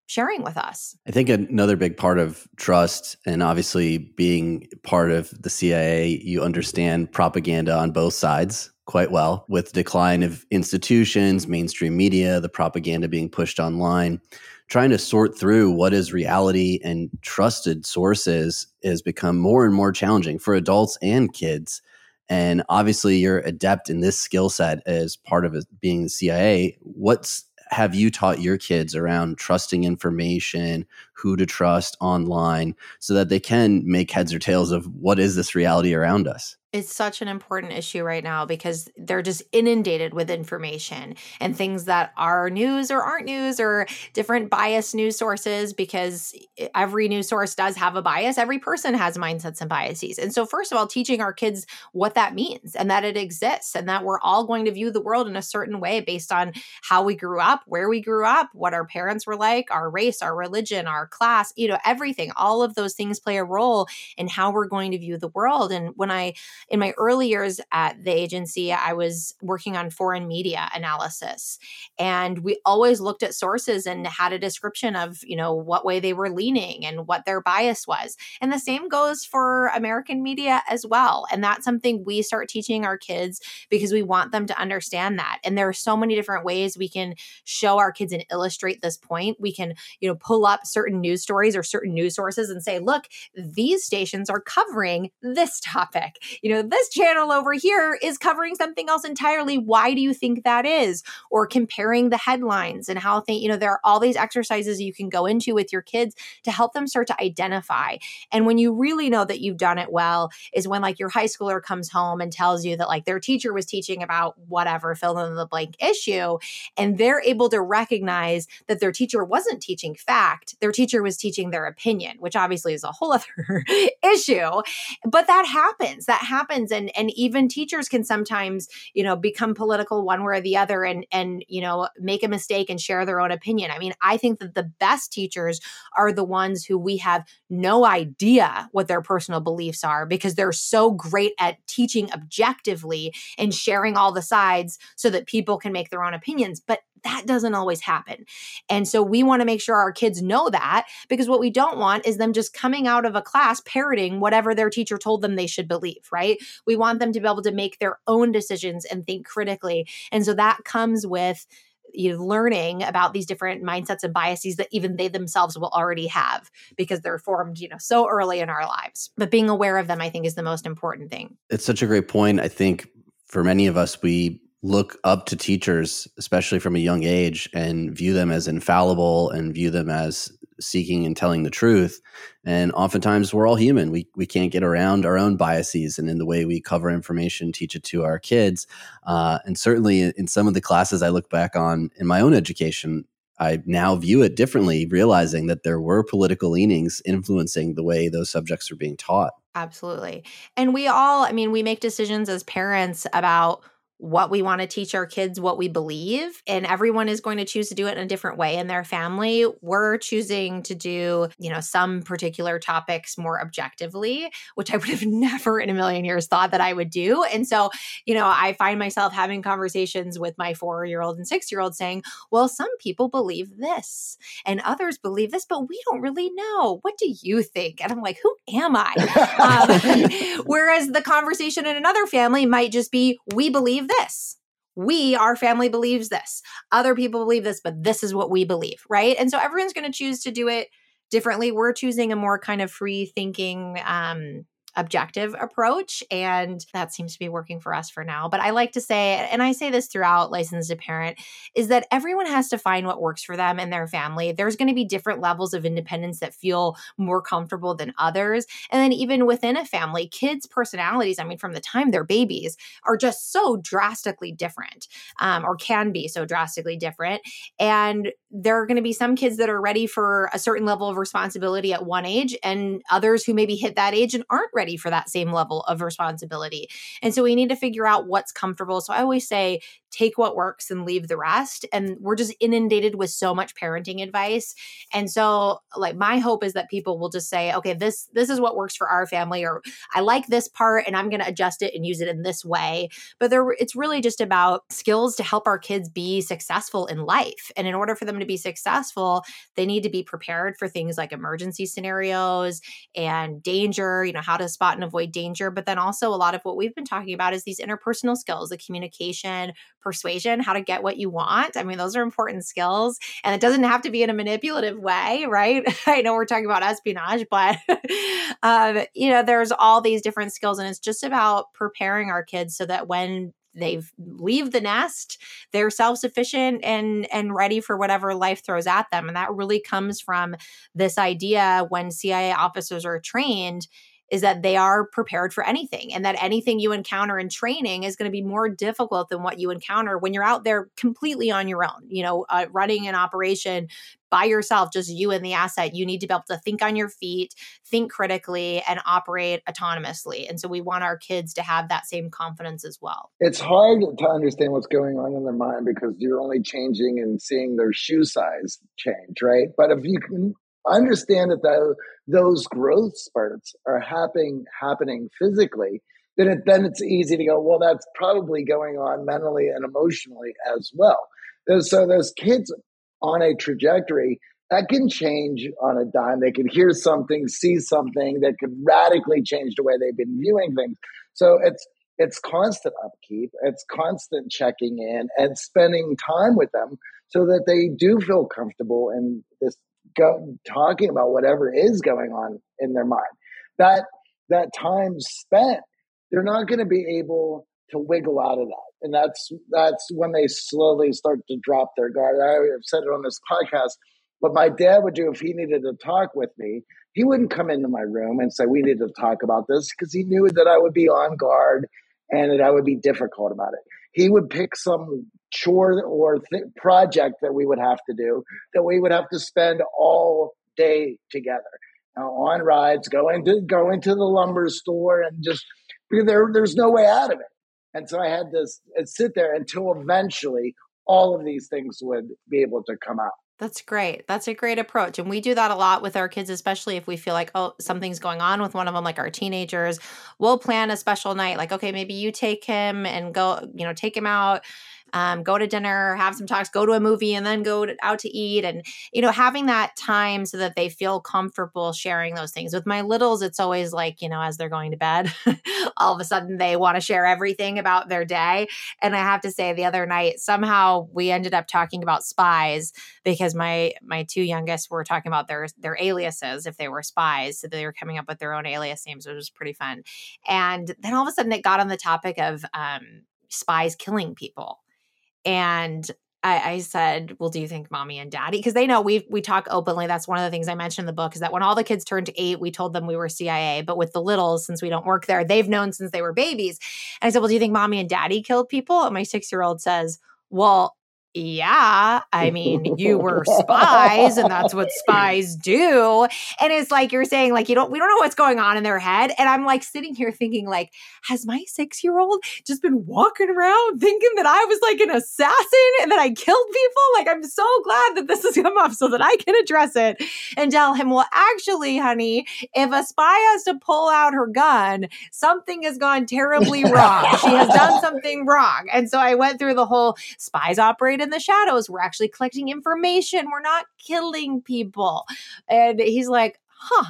sharing with us. I think another big part of trust and obviously being part of the CIA, you understand propaganda on both sides quite well with decline of institutions, mainstream media, the propaganda being pushed online trying to sort through what is reality and trusted sources has become more and more challenging for adults and kids. And obviously, you're adept in this skill set as part of being the CIA. What's have you taught your kids around trusting information, who to trust online, so that they can make heads or tails of what is this reality around us? It's such an important issue right now because they're just inundated with information and things that are news or aren't news or different biased news sources because every news source does have a bias. Every person has mindsets and biases. And so, first of all, teaching our kids what that means and that it exists and that we're all going to view the world in a certain way based on how we grew up, where we grew up, what our parents were like, our race, our religion, our class, you know, everything. All of those things play a role in how we're going to view the world. And when I in my early years at the agency, I was working on foreign media analysis. And we always looked at sources and had a description of, you know, what way they were leaning and what their bias was. And the same goes for American media as well. And that's something we start teaching our kids because we want them to understand that. And there are so many different ways we can show our kids and illustrate this point. We can, you know, pull up certain news stories or certain news sources and say, look, these stations are covering this topic. You know, know, this channel over here is covering something else entirely. Why do you think that is? Or comparing the headlines and how they, you know, there are all these exercises you can go into with your kids to help them start to identify. And when you really know that you've done it well is when like your high schooler comes home and tells you that like their teacher was teaching about whatever, fill in the blank issue, and they're able to recognize that their teacher wasn't teaching fact, their teacher was teaching their opinion, which obviously is a whole other issue. But that happens. That happens and and even teachers can sometimes you know become political one way or the other and and you know make a mistake and share their own opinion i mean i think that the best teachers are the ones who we have no idea what their personal beliefs are because they're so great at teaching objectively and sharing all the sides so that people can make their own opinions but that doesn't always happen. And so we want to make sure our kids know that because what we don't want is them just coming out of a class parroting whatever their teacher told them they should believe, right? We want them to be able to make their own decisions and think critically. And so that comes with you know, learning about these different mindsets and biases that even they themselves will already have because they're formed, you know, so early in our lives. But being aware of them, I think, is the most important thing. It's such a great point. I think for many of us, we look up to teachers, especially from a young age, and view them as infallible and view them as seeking and telling the truth. And oftentimes we're all human. We we can't get around our own biases and in the way we cover information, teach it to our kids. Uh, and certainly in some of the classes I look back on in my own education, I now view it differently, realizing that there were political leanings influencing the way those subjects are being taught. Absolutely. And we all, I mean, we make decisions as parents about what we want to teach our kids, what we believe, and everyone is going to choose to do it in a different way in their family. We're choosing to do, you know, some particular topics more objectively, which I would have never in a million years thought that I would do. And so, you know, I find myself having conversations with my four year old and six year old saying, well, some people believe this and others believe this, but we don't really know. What do you think? And I'm like, who am I? um, whereas the conversation in another family might just be, we believe this. We, our family believes this. Other people believe this, but this is what we believe, right? And so everyone's going to choose to do it differently. We're choosing a more kind of free thinking um, objective approach. And that seems to be working for us for now. But I like to say, and I say this throughout License to Parent, is that everyone has to find what works for them and their family. There's going to be different levels of independence that feel more comfortable than others. And then even within a family, kids' personalities, I mean, from the time they're babies, are just so drastically different um, or can be so drastically different. And there are going to be some kids that are ready for a certain level of responsibility at one age and others who maybe hit that age and aren't ready ready for that same level of responsibility. And so we need to figure out what's comfortable. So I always say, take what works and leave the rest. And we're just inundated with so much parenting advice. And so like my hope is that people will just say, okay, this this is what works for our family or I like this part and I'm going to adjust it and use it in this way. But there it's really just about skills to help our kids be successful in life. And in order for them to be successful, they need to be prepared for things like emergency scenarios and danger, you know, how to spot and avoid danger, but then also a lot of what we've been talking about is these interpersonal skills, the communication, persuasion, how to get what you want. I mean, those are important skills. And it doesn't have to be in a manipulative way, right? I know we're talking about espionage, but, um, you know, there's all these different skills. And it's just about preparing our kids so that when they've leave the nest they're self-sufficient and and ready for whatever life throws at them and that really comes from this idea when cia officers are trained is that they are prepared for anything and that anything you encounter in training is going to be more difficult than what you encounter when you're out there completely on your own you know uh, running an operation by yourself just you and the asset. You need to be able to think on your feet think critically and operate autonomously. And so we want our kids to have that same confidence as well. It's hard to understand what's going on in their mind because you're only changing and seeing their shoe size change right? But if you can understand that the, those growth spurts are happening happening physically, then it, then it's easy to go. Well, that's probably going on mentally and emotionally as well. So those kids on a trajectory that can change on a dime. They can hear something, see something that could radically change the way they've been viewing things. So it's it's constant upkeep, it's constant checking in and spending time with them so that they do feel comfortable in this go, talking about whatever is going on in their mind. That that time spent, they're not going to be able to wiggle out of that, and that's that's when they slowly start to drop their guard. I have said it on this podcast. What my dad would do if he needed to talk with me, he wouldn't come into my room and say we need to talk about this because he knew that I would be on guard and that I would be difficult about it. He would pick some chore or th- project that we would have to do that we would have to spend all day together on rides, going to go into the lumber store and just there there's no way out of it. And so I had to sit there until eventually all of these things would be able to come out. That's great. That's a great approach. And we do that a lot with our kids, especially if we feel like, oh, something's going on with one of them, like our teenagers. We'll plan a special night, like, okay, maybe you take him and go, you know, take him out um, go to dinner, have some talks, go to a movie, and then go to, out to eat. And, you know, having that time so that they feel comfortable sharing those things. With my littles, it's always like, you know, as they're going to bed, all of a sudden they want to share everything about their day. And I have to say, the other night, somehow we ended up talking about spies because my my two youngest were talking about their their aliases if they were spies. So they were coming up with their own alias names, which was pretty fun. And then all of a sudden it got on the topic of um, spies killing people and I, I, said, "Well, do you think mommy and daddy?" Because they know we we talk openly. That's one of the things I mentioned in the book is that when all the kids turned eight, we told them we were CIA. But with the littles, since we don't work there, they've known since they were babies. And I said, "Well, do you think mommy and daddy killed people?" And my six year old says, "Well." Yeah, I mean, you were spies and that's what spies do. And it's like you're saying like you don't we don't know what's going on in their head and I'm like sitting here thinking like has my 6-year-old just been walking around thinking that I was like an assassin and that I killed people? Like I'm so glad that this has come up so that I can address it and tell him, "Well, actually, honey, if a spy has to pull out her gun, something has gone terribly wrong. she has done something wrong." And so I went through the whole spies operate in the shadows. We're actually collecting information. We're not killing people. And he's like, huh.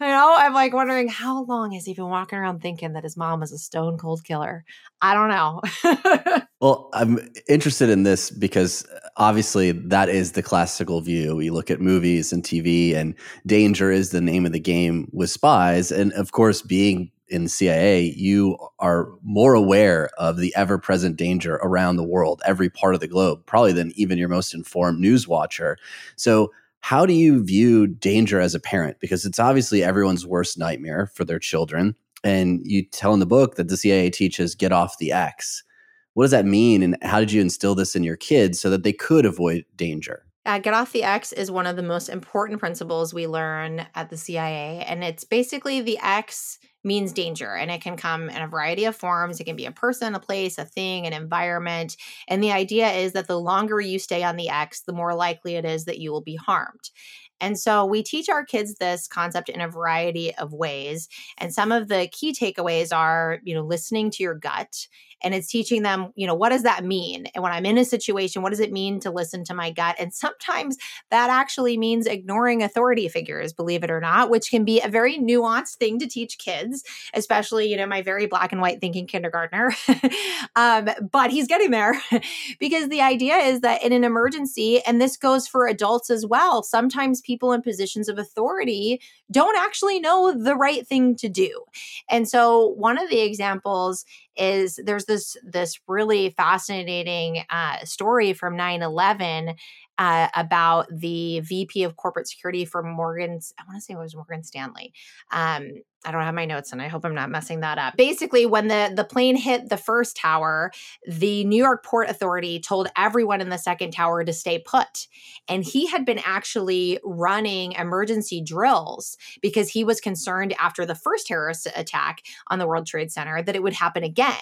You know, I'm like wondering how long has he been walking around thinking that his mom is a stone cold killer? I don't know. well, I'm interested in this because uh, obviously that is the classical view. We look at movies and TV, and danger is the name of the game with spies. And of course, being in the CIA, you are more aware of the ever present danger around the world, every part of the globe, probably than even your most informed news watcher. So, how do you view danger as a parent? Because it's obviously everyone's worst nightmare for their children. And you tell in the book that the CIA teaches get off the X. What does that mean? And how did you instill this in your kids so that they could avoid danger? Uh, get off the X is one of the most important principles we learn at the CIA. And it's basically the X means danger and it can come in a variety of forms. It can be a person, a place, a thing, an environment. And the idea is that the longer you stay on the X, the more likely it is that you will be harmed. And so we teach our kids this concept in a variety of ways. And some of the key takeaways are, you know, listening to your gut and it's teaching them, you know, what does that mean? And when I'm in a situation, what does it mean to listen to my gut? And sometimes that actually means ignoring authority figures, believe it or not, which can be a very nuanced thing to teach kids, especially, you know, my very black and white thinking kindergartner. um, but he's getting there because the idea is that in an emergency, and this goes for adults as well, sometimes people in positions of authority don't actually know the right thing to do. And so one of the examples is there's this this really fascinating uh, story from 9-11 uh, about the VP of corporate security for Morgan's, I want to say it was Morgan Stanley. Um, I don't have my notes and I hope I'm not messing that up. Basically, when the, the plane hit the first tower, the New York Port Authority told everyone in the second tower to stay put. And he had been actually running emergency drills because he was concerned after the first terrorist attack on the World Trade Center that it would happen again.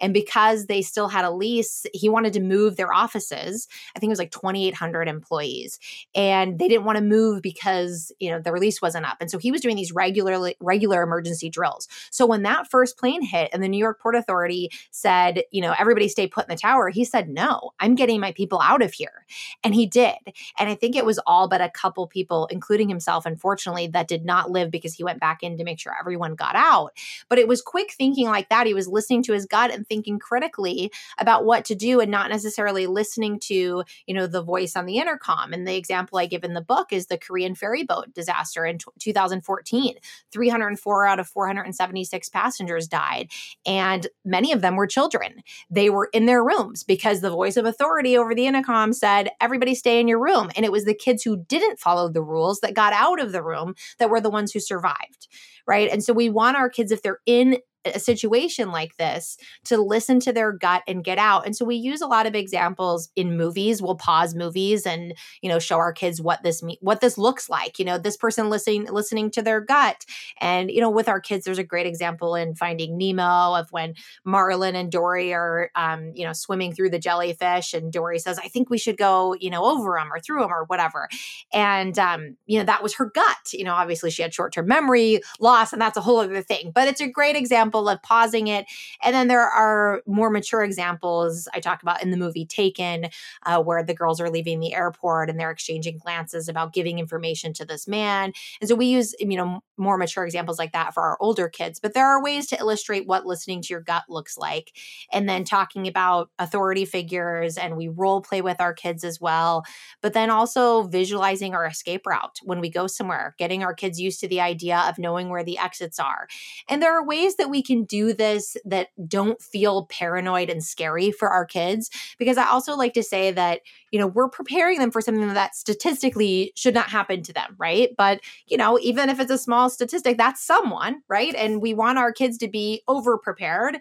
And because they still had a lease, he wanted to move their offices. I think it was like 2,800 employees. And they didn't want to move because, you know, the release wasn't up. And so he was doing these regularly, regular emergency drills. So when that first plane hit and the New York Port Authority said, you know, everybody stay put in the tower, he said, no, I'm getting my people out of here. And he did. And I think it was all but a couple people, including himself, unfortunately, that did not live because he went back in to make sure everyone got out. But it was quick thinking like that. He was listening to his gut and thinking critically about what to do and not necessarily listening to, you know, the voice on the intercom. And the example I give in the book is the Korean ferry boat disaster in t- 2014. 304 four out of 476 passengers died, and many of them were children. They were in their rooms because the voice of authority over the intercom said, Everybody stay in your room. And it was the kids who didn't follow the rules that got out of the room that were the ones who survived. Right. And so we want our kids, if they're in a situation like this to listen to their gut and get out. And so we use a lot of examples in movies. We'll pause movies and, you know, show our kids what this me- what this looks like. You know, this person listening listening to their gut. And, you know, with our kids, there's a great example in Finding Nemo of when Marlin and Dory are um, you know, swimming through the jellyfish and Dory says, I think we should go, you know, over them or through them or whatever. And um, you know, that was her gut. You know, obviously she had short-term memory loss and that's a whole other thing. But it's a great example example of pausing it. And then there are more mature examples I talk about in the movie Taken, uh, where the girls are leaving the airport and they're exchanging glances about giving information to this man. And so we use, you know, more mature examples like that for our older kids. But there are ways to illustrate what listening to your gut looks like. And then talking about authority figures, and we role play with our kids as well. But then also visualizing our escape route when we go somewhere, getting our kids used to the idea of knowing where the exits are. And there are ways that we can do this that don't feel paranoid and scary for our kids. Because I also like to say that, you know, we're preparing them for something that statistically should not happen to them, right? But, you know, even if it's a small statistic, that's someone, right? And we want our kids to be over prepared,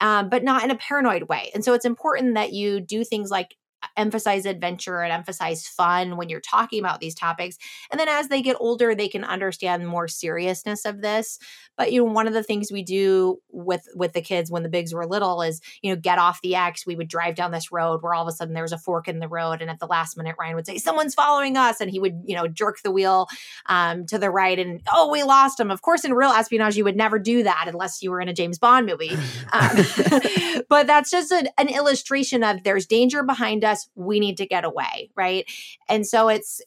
um, but not in a paranoid way. And so it's important that you do things like emphasize adventure and emphasize fun when you're talking about these topics. And then as they get older, they can understand more seriousness of this. But you know, one of the things we do with with the kids when the bigs were little is, you know, get off the X. We would drive down this road where all of a sudden there was a fork in the road, and at the last minute, Ryan would say, "Someone's following us," and he would, you know, jerk the wheel um, to the right, and oh, we lost him. Of course, in real espionage, you would never do that unless you were in a James Bond movie. Um, but that's just a, an illustration of there's danger behind us. We need to get away, right? And so it's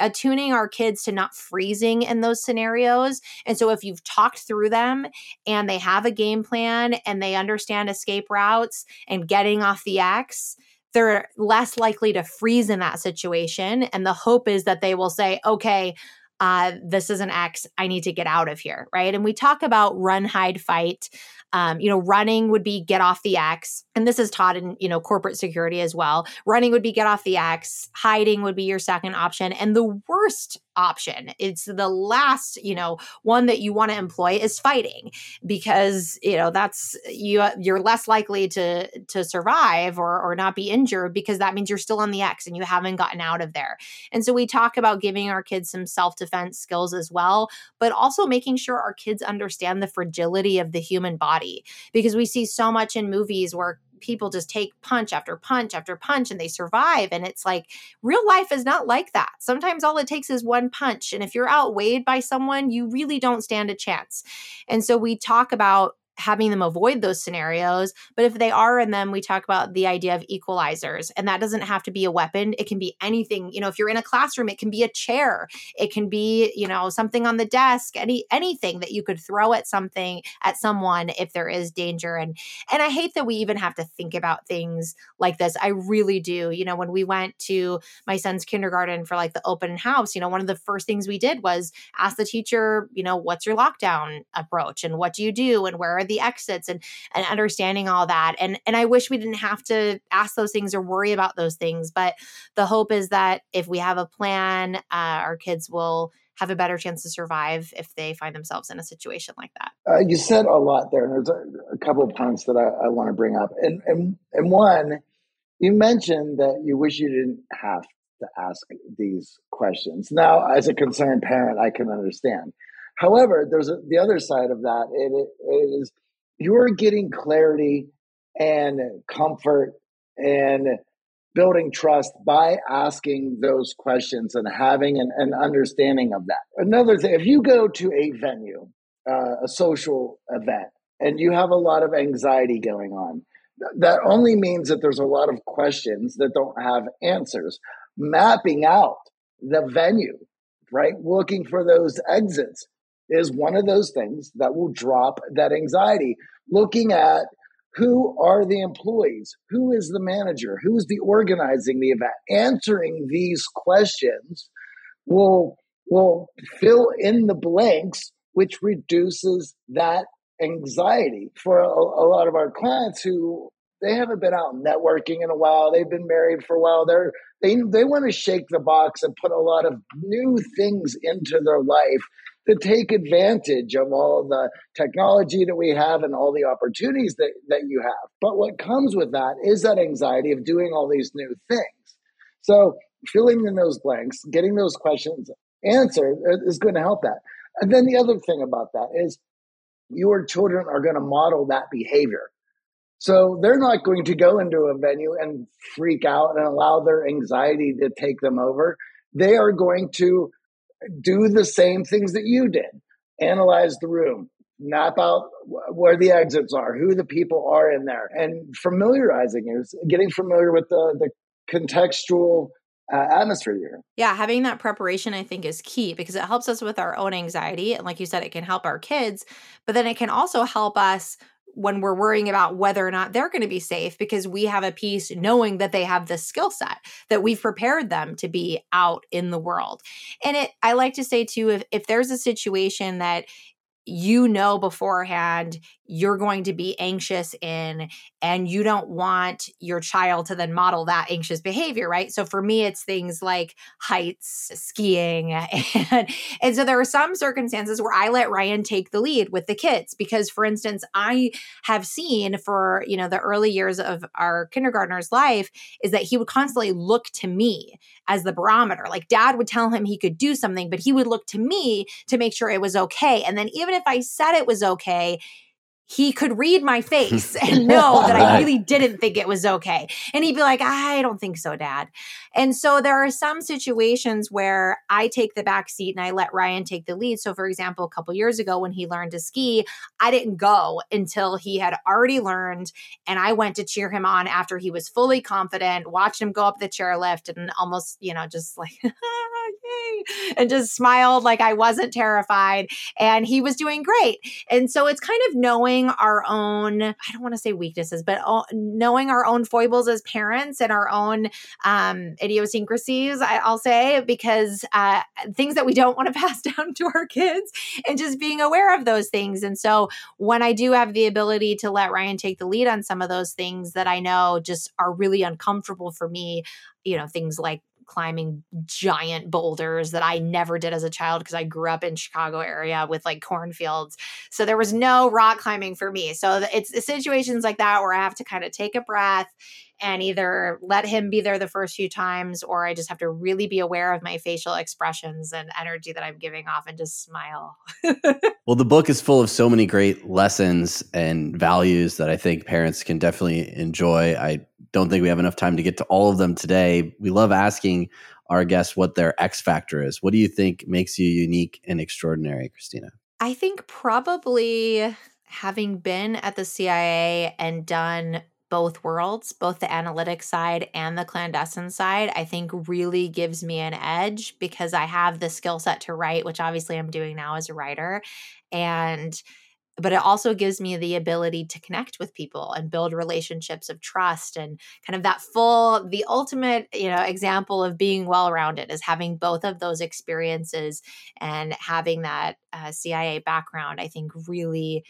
attuning our kids to not freezing in those scenarios. And so if you've talked through them and they have a game plan and they understand escape routes and getting off the X, they're less likely to freeze in that situation. And the hope is that they will say, okay, uh, this is an X. I need to get out of here. Right. And we talk about run, hide, fight. Um, you know, running would be get off the X. And this is taught in, you know, corporate security as well. Running would be get off the X. Hiding would be your second option. And the worst option, it's the last, you know, one that you want to employ is fighting because, you know, that's you you're less likely to to survive or or not be injured because that means you're still on the X and you haven't gotten out of there. And so we talk about giving our kids some self-defense skills as well, but also making sure our kids understand the fragility of the human body body because we see so much in movies where people just take punch after punch after punch and they survive. And it's like real life is not like that. Sometimes all it takes is one punch. And if you're outweighed by someone, you really don't stand a chance. And so we talk about having them avoid those scenarios. But if they are in them, we talk about the idea of equalizers. And that doesn't have to be a weapon. It can be anything. You know, if you're in a classroom, it can be a chair. It can be, you know, something on the desk, any anything that you could throw at something at someone if there is danger. And and I hate that we even have to think about things like this. I really do. You know, when we went to my son's kindergarten for like the open house, you know, one of the first things we did was ask the teacher, you know, what's your lockdown approach and what do you do and where are the exits and and understanding all that and and i wish we didn't have to ask those things or worry about those things but the hope is that if we have a plan uh, our kids will have a better chance to survive if they find themselves in a situation like that. Uh, you said a lot there, and there's a, a couple of points that I, I want to bring up. And, and and one, you mentioned that you wish you didn't have to ask these questions. Now, as a concerned parent, I can understand. However, there's a, the other side of that. It, it is you're getting clarity and comfort and building trust by asking those questions and having an, an understanding of that. Another thing, if you go to a venue, uh, a social event, and you have a lot of anxiety going on, that only means that there's a lot of questions that don't have answers. Mapping out the venue, right? Looking for those exits is one of those things that will drop that anxiety. Looking at who are the employees, who is the manager, who is the organizing the event, answering these questions will will fill in the blanks, which reduces that anxiety for a, a lot of our clients who they haven't been out networking in a while. They've been married for a while. They're they they want to shake the box and put a lot of new things into their life to take advantage of all the technology that we have and all the opportunities that, that you have. But what comes with that is that anxiety of doing all these new things. So filling in those blanks, getting those questions answered uh, is going to help that. And then the other thing about that is your children are going to model that behavior. So they're not going to go into a venue and freak out and allow their anxiety to take them over. They are going to do the same things that you did analyze the room map out where the exits are who the people are in there and familiarizing you getting familiar with the, the contextual uh, atmosphere here. Yeah, having that preparation I think is key because it helps us with our own anxiety and like you said it can help our kids, but then it can also help us when we're worrying about whether or not they're going to be safe because we have a piece knowing that they have this skill set that we've prepared them to be out in the world. And it i like to say too if, if there's a situation that you know beforehand you're going to be anxious in and you don't want your child to then model that anxious behavior right? So for me it's things like heights skiing and, and so there are some circumstances where i let ryan take the lead with the kids because for instance i have seen for you know the early years of our kindergartner's life is that he would constantly look to me as the barometer. Like dad would tell him he could do something but he would look to me to make sure it was okay. And then even if i said it was okay he could read my face and know that I really didn't think it was okay. And he'd be like, I don't think so, dad. And so there are some situations where I take the back seat and I let Ryan take the lead. So, for example, a couple years ago when he learned to ski, I didn't go until he had already learned. And I went to cheer him on after he was fully confident, watched him go up the chairlift and almost, you know, just like, yay, and just smiled like I wasn't terrified. And he was doing great. And so it's kind of knowing our own, I don't want to say weaknesses, but knowing our own foibles as parents and our own um, idiosyncrasies, I, will say, because uh, things that we don't want to pass down to our kids and just being aware of those things. And so when I do have the ability to let Ryan take the lead on some of those things that I know just are really uncomfortable for me, you know, things like climbing giant boulders that I never did as a child because I grew up in Chicago area with like cornfields. So there was no rock climbing for me. So it's situations like that where I have to kind of take a breath and either let him be there the first few times or I just have to really be aware of my facial expressions and energy that I'm giving off and just smile. well, the book is full of so many great lessons and values that I think parents can definitely enjoy. I don't think we have enough time to get to all of them today. We love asking our guests what their X factor is. What do you think makes you unique and extraordinary, Christina? I think probably having been at the CIA and done both worlds, both the analytic side and the clandestine side, I think really gives me an edge because I have the skill set to write, which obviously I'm doing now as a writer. And but it also gives me the ability to connect with people and build relationships of trust and kind of that full the ultimate you know example of being well rounded is having both of those experiences and having that uh, cia background i think really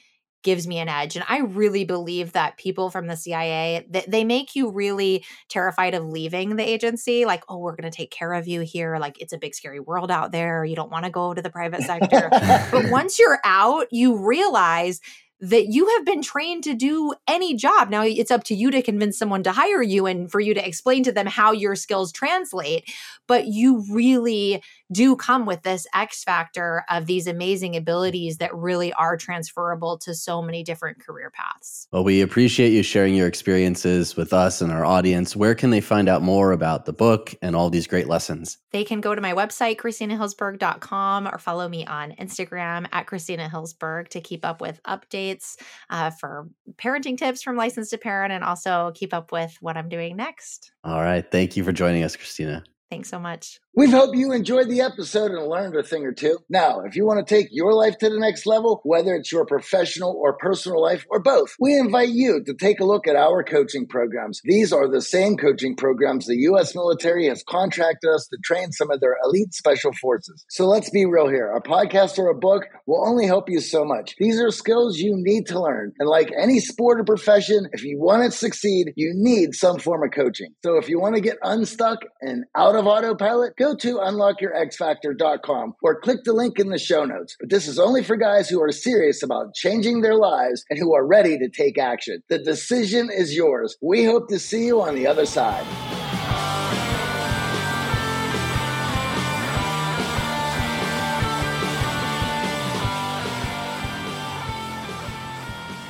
gives me an edge and i really believe that people from the cia they, they make you really terrified of leaving the agency like oh we're going to take care of you here like it's a big scary world out there you don't want to go to the private sector but once you're out you realize that you have been trained to do any job. Now it's up to you to convince someone to hire you and for you to explain to them how your skills translate. But you really do come with this X factor of these amazing abilities that really are transferable to so many different career paths. Well, we appreciate you sharing your experiences with us and our audience. Where can they find out more about the book and all these great lessons? They can go to my website, ChristinaHillsberg.com, or follow me on Instagram at Christina Hillsberg to keep up with updates uh, for parenting tips from License to Parent and also keep up with what I'm doing next. All right. Thank you for joining us, Christina. Thanks so much. We hope you enjoyed the episode and learned a thing or two. Now, if you want to take your life to the next level, whether it's your professional or personal life or both, we invite you to take a look at our coaching programs. These are the same coaching programs the U.S. military has contracted us to train some of their elite special forces. So let's be real here. A podcast or a book will only help you so much. These are skills you need to learn. And like any sport or profession, if you want to succeed, you need some form of coaching. So if you want to get unstuck and out of autopilot, go to unlockyourxfactor.com or click the link in the show notes. But this is only for guys who are serious about changing their lives and who are ready to take action. The decision is yours. We hope to see you on the other side.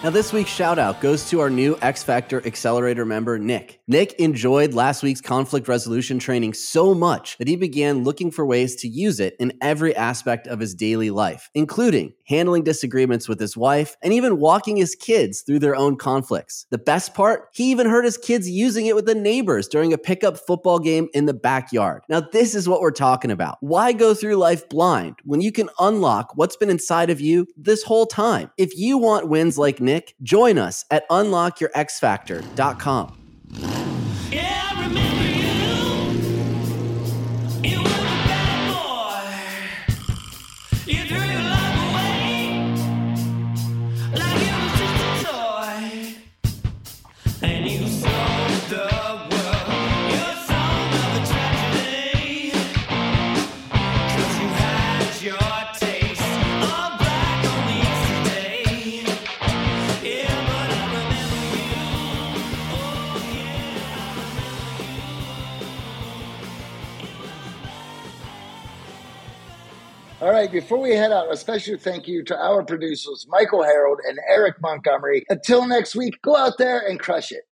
Now, this week's shout out goes to our new X Factor Accelerator member, Nick. Nick enjoyed last week's conflict resolution training so much that he began looking for ways to use it in every aspect of his daily life, including handling disagreements with his wife and even walking his kids through their own conflicts. The best part, he even heard his kids using it with the neighbors during a pickup football game in the backyard. Now, this is what we're talking about. Why go through life blind when you can unlock what's been inside of you this whole time? If you want wins like Nick, join us at unlockyourxfactor.com. All right, before we head out, a special thank you to our producers, Michael Harold and Eric Montgomery. Until next week, go out there and crush it.